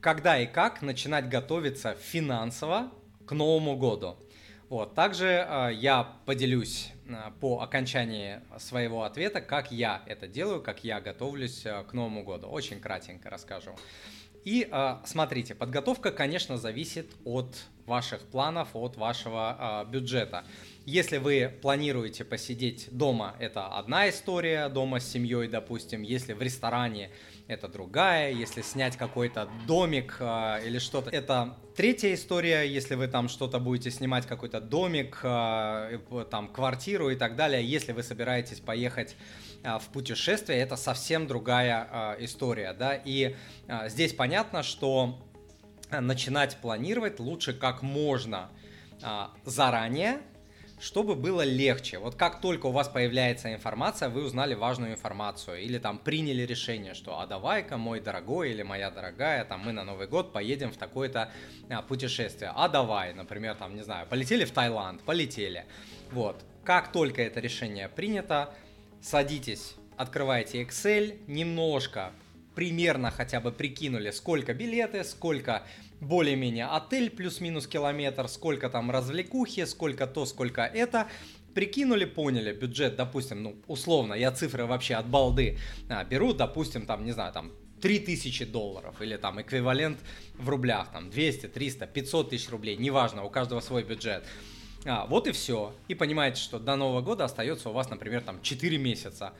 когда и как начинать готовиться финансово к Новому году. Вот. Также э, я поделюсь э, по окончании своего ответа, как я это делаю, как я готовлюсь э, к Новому году. Очень кратенько расскажу. И э, смотрите, подготовка, конечно, зависит от ваших планов, от вашего э, бюджета. Если вы планируете посидеть дома, это одна история, дома с семьей, допустим. Если в ресторане, это другая. Если снять какой-то домик э, или что-то, это третья история. Если вы там что-то будете снимать, какой-то домик, э, там квартиру и так далее. Если вы собираетесь поехать э, в путешествие, это совсем другая э, история, да. И э, здесь понятно, что начинать планировать лучше как можно заранее, чтобы было легче. Вот как только у вас появляется информация, вы узнали важную информацию или там приняли решение, что а давай-ка мой дорогой или моя дорогая, там мы на Новый год поедем в такое-то а, путешествие. А давай, например, там, не знаю, полетели в Таиланд, полетели. Вот. Как только это решение принято, садитесь, открывайте Excel, немножко примерно хотя бы прикинули, сколько билеты, сколько более-менее отель плюс-минус километр, сколько там развлекухи, сколько то, сколько это. Прикинули, поняли, бюджет, допустим, ну, условно, я цифры вообще от балды а, беру, допустим, там, не знаю, там, 3000 долларов или там эквивалент в рублях, там 200, 300, 500 тысяч рублей, неважно, у каждого свой бюджет. А, вот и все. И понимаете, что до Нового года остается у вас, например, там 4 месяца.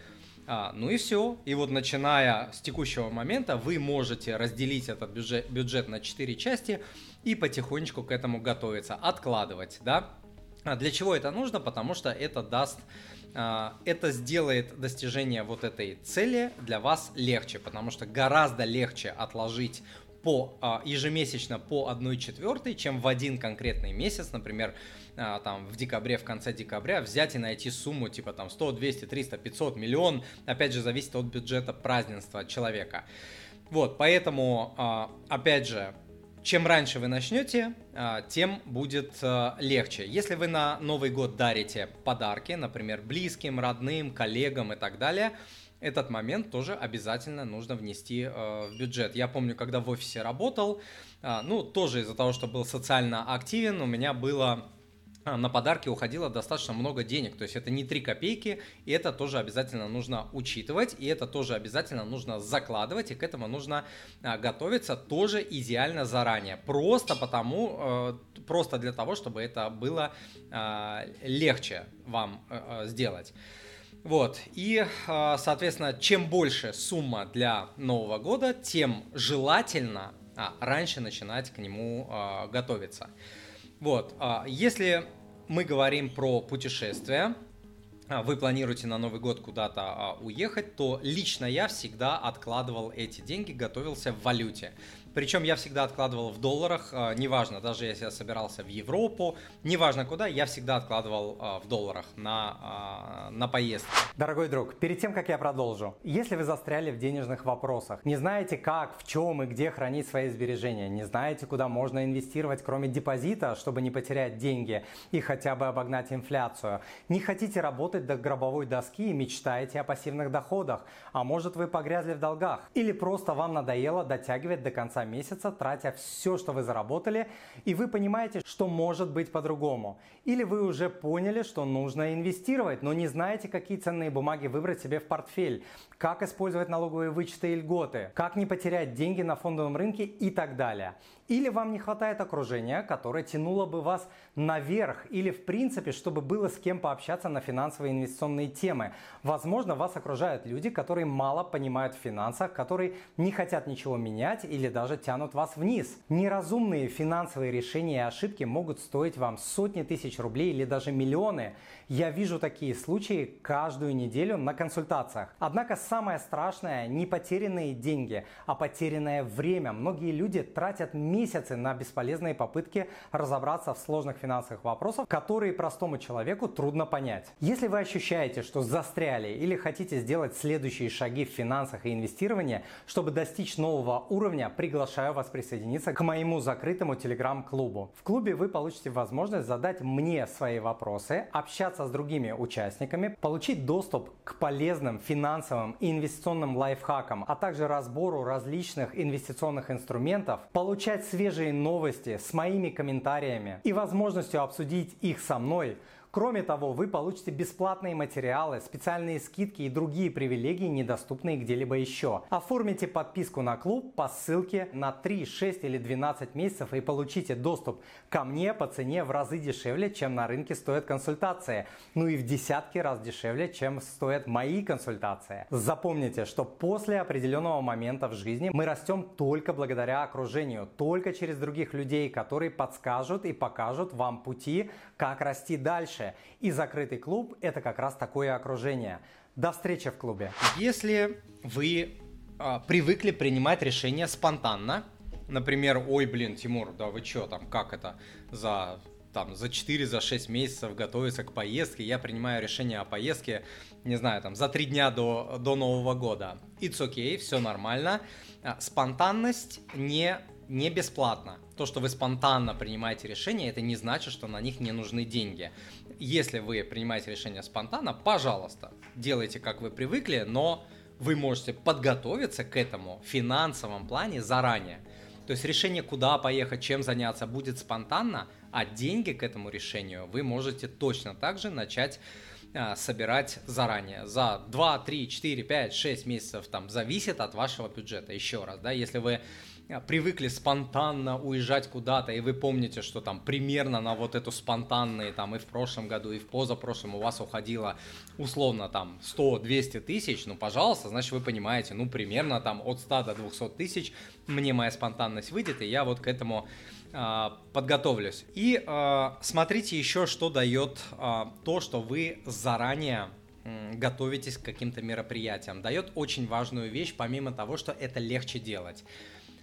А, ну и все. И вот начиная с текущего момента вы можете разделить этот бюджет, бюджет на 4 части и потихонечку к этому готовиться, откладывать, да. А для чего это нужно? Потому что это даст а, это сделает достижение вот этой цели для вас легче, потому что гораздо легче отложить по а, ежемесячно по 1 четвертой, чем в один конкретный месяц, например, а, там в декабре, в конце декабря взять и найти сумму типа там 100, 200, 300, 500, миллион, опять же зависит от бюджета празднества человека. Вот, поэтому, а, опять же, чем раньше вы начнете, тем будет легче. Если вы на Новый год дарите подарки, например, близким, родным, коллегам и так далее, этот момент тоже обязательно нужно внести э, в бюджет. Я помню, когда в офисе работал, э, ну, тоже из-за того, что был социально активен, у меня было а, на подарки уходило достаточно много денег. То есть это не 3 копейки, и это тоже обязательно нужно учитывать, и это тоже обязательно нужно закладывать, и к этому нужно готовиться тоже идеально заранее. Просто потому, э, просто для того, чтобы это было легче вам э, э, сделать. Вот, и, а, соответственно, чем больше сумма для Нового года, тем желательно а, раньше начинать к нему а, готовиться. Вот, если мы говорим про путешествия, вы планируете на Новый год куда-то уехать, то лично я всегда откладывал эти деньги, готовился в валюте. Причем я всегда откладывал в долларах, а, неважно, даже если я собирался в Европу, неважно куда, я всегда откладывал а, в долларах на, а, на поездку. Дорогой друг, перед тем, как я продолжу, если вы застряли в денежных вопросах, не знаете как, в чем и где хранить свои сбережения, не знаете, куда можно инвестировать, кроме депозита, чтобы не потерять деньги и хотя бы обогнать инфляцию, не хотите работать до гробовой доски и мечтаете о пассивных доходах, а может вы погрязли в долгах, или просто вам надоело дотягивать до конца конца месяца, тратя все, что вы заработали, и вы понимаете, что может быть по-другому. Или вы уже поняли, что нужно инвестировать, но не знаете, какие ценные бумаги выбрать себе в портфель, как использовать налоговые вычеты и льготы, как не потерять деньги на фондовом рынке и так далее. Или вам не хватает окружения, которое тянуло бы вас наверх, или в принципе, чтобы было с кем пообщаться на финансовые инвестиционные темы. Возможно, вас окружают люди, которые мало понимают в финансах, которые не хотят ничего менять или даже тянут вас вниз. Неразумные финансовые решения и ошибки могут стоить вам сотни тысяч рублей или даже миллионы. Я вижу такие случаи каждую неделю на консультациях. Однако самое страшное не потерянные деньги, а потерянное время. Многие люди тратят месяцы месяцы на бесполезные попытки разобраться в сложных финансовых вопросах, которые простому человеку трудно понять. Если вы ощущаете, что застряли или хотите сделать следующие шаги в финансах и инвестировании, чтобы достичь нового уровня, приглашаю вас присоединиться к моему закрытому телеграм-клубу. В клубе вы получите возможность задать мне свои вопросы, общаться с другими участниками, получить доступ к полезным финансовым и инвестиционным лайфхакам, а также разбору различных инвестиционных инструментов, получать свежие новости с моими комментариями и возможностью обсудить их со мной – Кроме того, вы получите бесплатные материалы, специальные скидки и другие привилегии, недоступные где-либо еще. Оформите подписку на клуб по ссылке на 3, 6 или 12 месяцев и получите доступ ко мне по цене в разы дешевле, чем на рынке стоят консультации. Ну и в десятки раз дешевле, чем стоят мои консультации. Запомните, что после определенного момента в жизни мы растем только благодаря окружению, только через других людей, которые подскажут и покажут вам пути, как расти дальше. И закрытый клуб – это как раз такое окружение. До встречи в клубе. Если вы а, привыкли принимать решения спонтанно, например, ой, блин, Тимур, да вы чё там, как это, за там за 4, за 6 месяцев готовиться к поездке, я принимаю решение о поездке, не знаю, там за 3 дня до, до Нового года. It's okay, все нормально. А, спонтанность не, не бесплатна то, что вы спонтанно принимаете решения, это не значит, что на них не нужны деньги. Если вы принимаете решение спонтанно, пожалуйста, делайте, как вы привыкли, но вы можете подготовиться к этому в финансовом плане заранее. То есть решение, куда поехать, чем заняться, будет спонтанно, а деньги к этому решению вы можете точно так же начать а, собирать заранее. За 2, 3, 4, 5, 6 месяцев там зависит от вашего бюджета. Еще раз, да, если вы привыкли спонтанно уезжать куда-то, и вы помните, что там примерно на вот эту спонтанные, там и в прошлом году, и в позапрошлом у вас уходило условно там 100-200 тысяч, ну, пожалуйста, значит, вы понимаете, ну, примерно там от 100 до 200 тысяч мне моя спонтанность выйдет, и я вот к этому э, подготовлюсь. И э, смотрите еще, что дает э, то, что вы заранее готовитесь к каким-то мероприятиям. Дает очень важную вещь, помимо того, что это легче делать.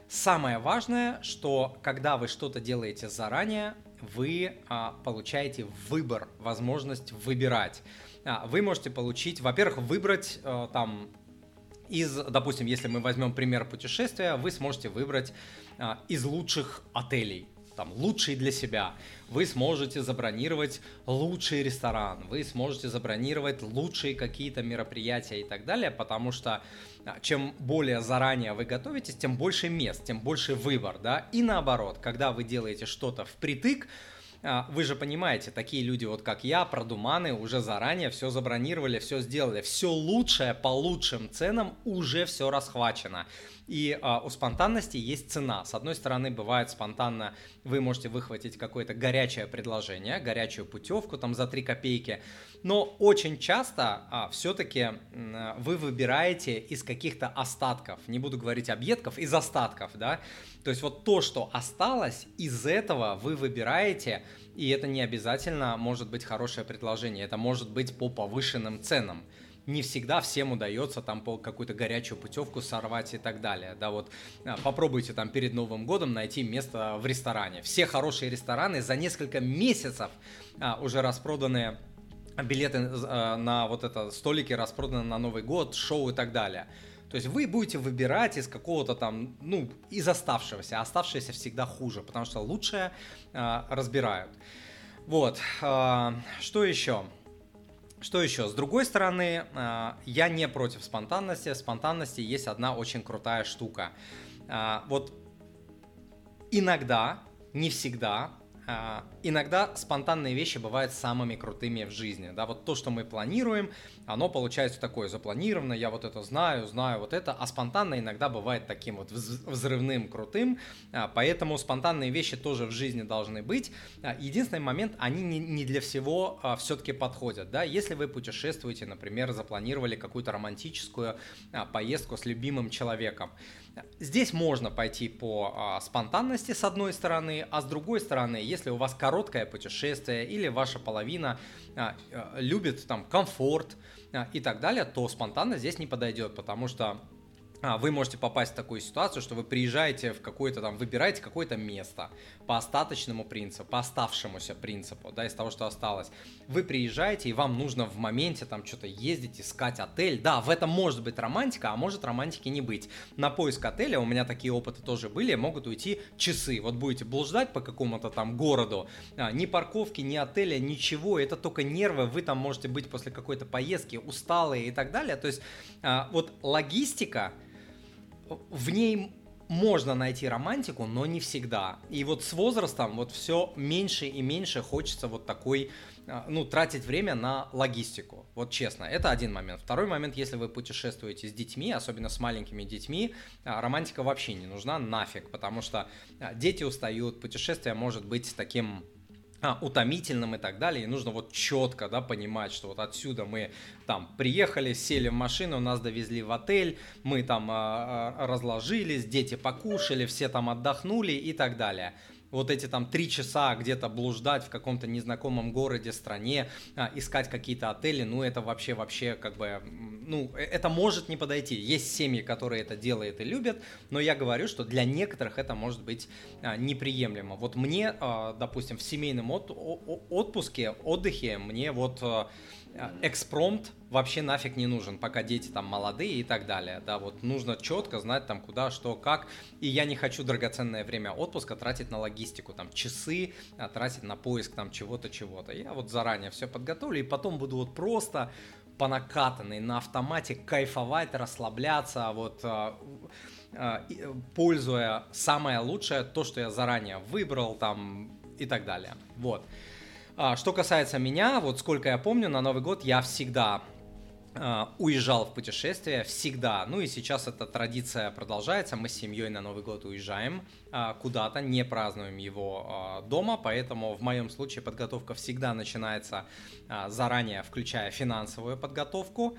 Самое важное, что когда вы что-то делаете заранее, вы а, получаете выбор, возможность выбирать. А, вы можете получить, во-первых, выбрать а, там из, допустим, если мы возьмем пример путешествия, вы сможете выбрать а, из лучших отелей, там, лучший для себя. Вы сможете забронировать лучший ресторан, вы сможете забронировать лучшие какие-то мероприятия и так далее, потому что а, чем более заранее вы готовитесь, тем больше мест, тем больше выбор, да, и наоборот, когда вы делаете что-то впритык, а, вы же понимаете, такие люди вот как я, продуманы, уже заранее все забронировали, все сделали, все лучшее по лучшим ценам уже все расхвачено. И а, у спонтанности есть цена. С одной стороны, бывает спонтанно, вы можете выхватить какое-то горячее предложение, горячую путевку там за 3 копейки, но очень часто а, все-таки вы выбираете из каких-то остатков, не буду говорить объедков, из остатков, да, то есть вот то, что осталось, из этого вы выбираете, и это не обязательно может быть хорошее предложение, это может быть по повышенным ценам не всегда всем удается там по какую-то горячую путевку сорвать и так далее. Да, вот а, попробуйте там перед Новым годом найти место в ресторане. Все хорошие рестораны за несколько месяцев а, уже распроданы билеты а, на вот это столики распроданы на Новый год, шоу и так далее. То есть вы будете выбирать из какого-то там, ну, из оставшегося. А оставшееся всегда хуже, потому что лучшее э, разбирают. Вот. Э, что еще? Что еще? С другой стороны, а, я не против спонтанности. В спонтанности есть одна очень крутая штука. А, вот иногда, не всегда, а, иногда спонтанные вещи бывают самыми крутыми в жизни. Да, вот то, что мы планируем, оно получается такое запланировано, я вот это знаю, знаю вот это, а спонтанно иногда бывает таким вот взрывным, крутым, а, поэтому спонтанные вещи тоже в жизни должны быть. А, единственный момент, они не, для всего все-таки подходят. Да? Если вы путешествуете, например, запланировали какую-то романтическую поездку с любимым человеком, Здесь можно пойти по спонтанности с одной стороны, а с другой стороны, если у вас короткое путешествие или ваша половина а, а, любит там комфорт а, и так далее, то спонтанно здесь не подойдет, потому что вы можете попасть в такую ситуацию, что вы приезжаете в какое-то там, выбираете какое-то место по остаточному принципу, по оставшемуся принципу, да, из того, что осталось. Вы приезжаете, и вам нужно в моменте там что-то ездить, искать отель. Да, в этом может быть романтика, а может романтики не быть. На поиск отеля, у меня такие опыты тоже были, могут уйти часы. Вот будете блуждать по какому-то там городу, а, ни парковки, ни отеля, ничего, это только нервы, вы там можете быть после какой-то поездки усталые и так далее. То есть а, вот логистика, в ней можно найти романтику, но не всегда. И вот с возрастом вот все меньше и меньше хочется вот такой, а, ну, тратить время на логистику. Вот честно, это один момент. Второй момент, если вы путешествуете с детьми, особенно с маленькими детьми, а, романтика вообще не нужна нафиг, потому что а, дети устают, путешествие может быть таким а, утомительным и так далее. И нужно вот четко да, понимать, что вот отсюда мы там приехали, сели в машину, нас довезли в отель, мы там а, а, разложились, дети покушали, все там отдохнули и так далее вот эти там три часа где-то блуждать в каком-то незнакомом городе, стране, а, искать какие-то отели, ну это вообще, вообще как бы, ну э, это может не подойти. Есть семьи, которые это делают и любят, но я говорю, что для некоторых это может быть а, неприемлемо. Вот мне, а, допустим, в семейном от, отпуске, отдыхе, мне вот а, экспромт вообще нафиг не нужен, пока дети там молодые и так далее. Да, вот нужно четко знать там куда, что, как. И я не хочу драгоценное время отпуска тратить на логистику, там часы, тратить на поиск там чего-то, чего-то. Я вот заранее все подготовлю и потом буду вот просто по накатанной на автомате кайфовать, расслабляться, вот а, пользуя самое лучшее, то, что я заранее выбрал там и так далее. Вот. А, что касается меня, вот сколько я помню, на Новый год я всегда а, уезжал в путешествие всегда. Ну и сейчас эта традиция продолжается. Мы с семьей на Новый год уезжаем а, куда-то, не празднуем его дома, поэтому в моем случае подготовка всегда начинается заранее, включая финансовую подготовку.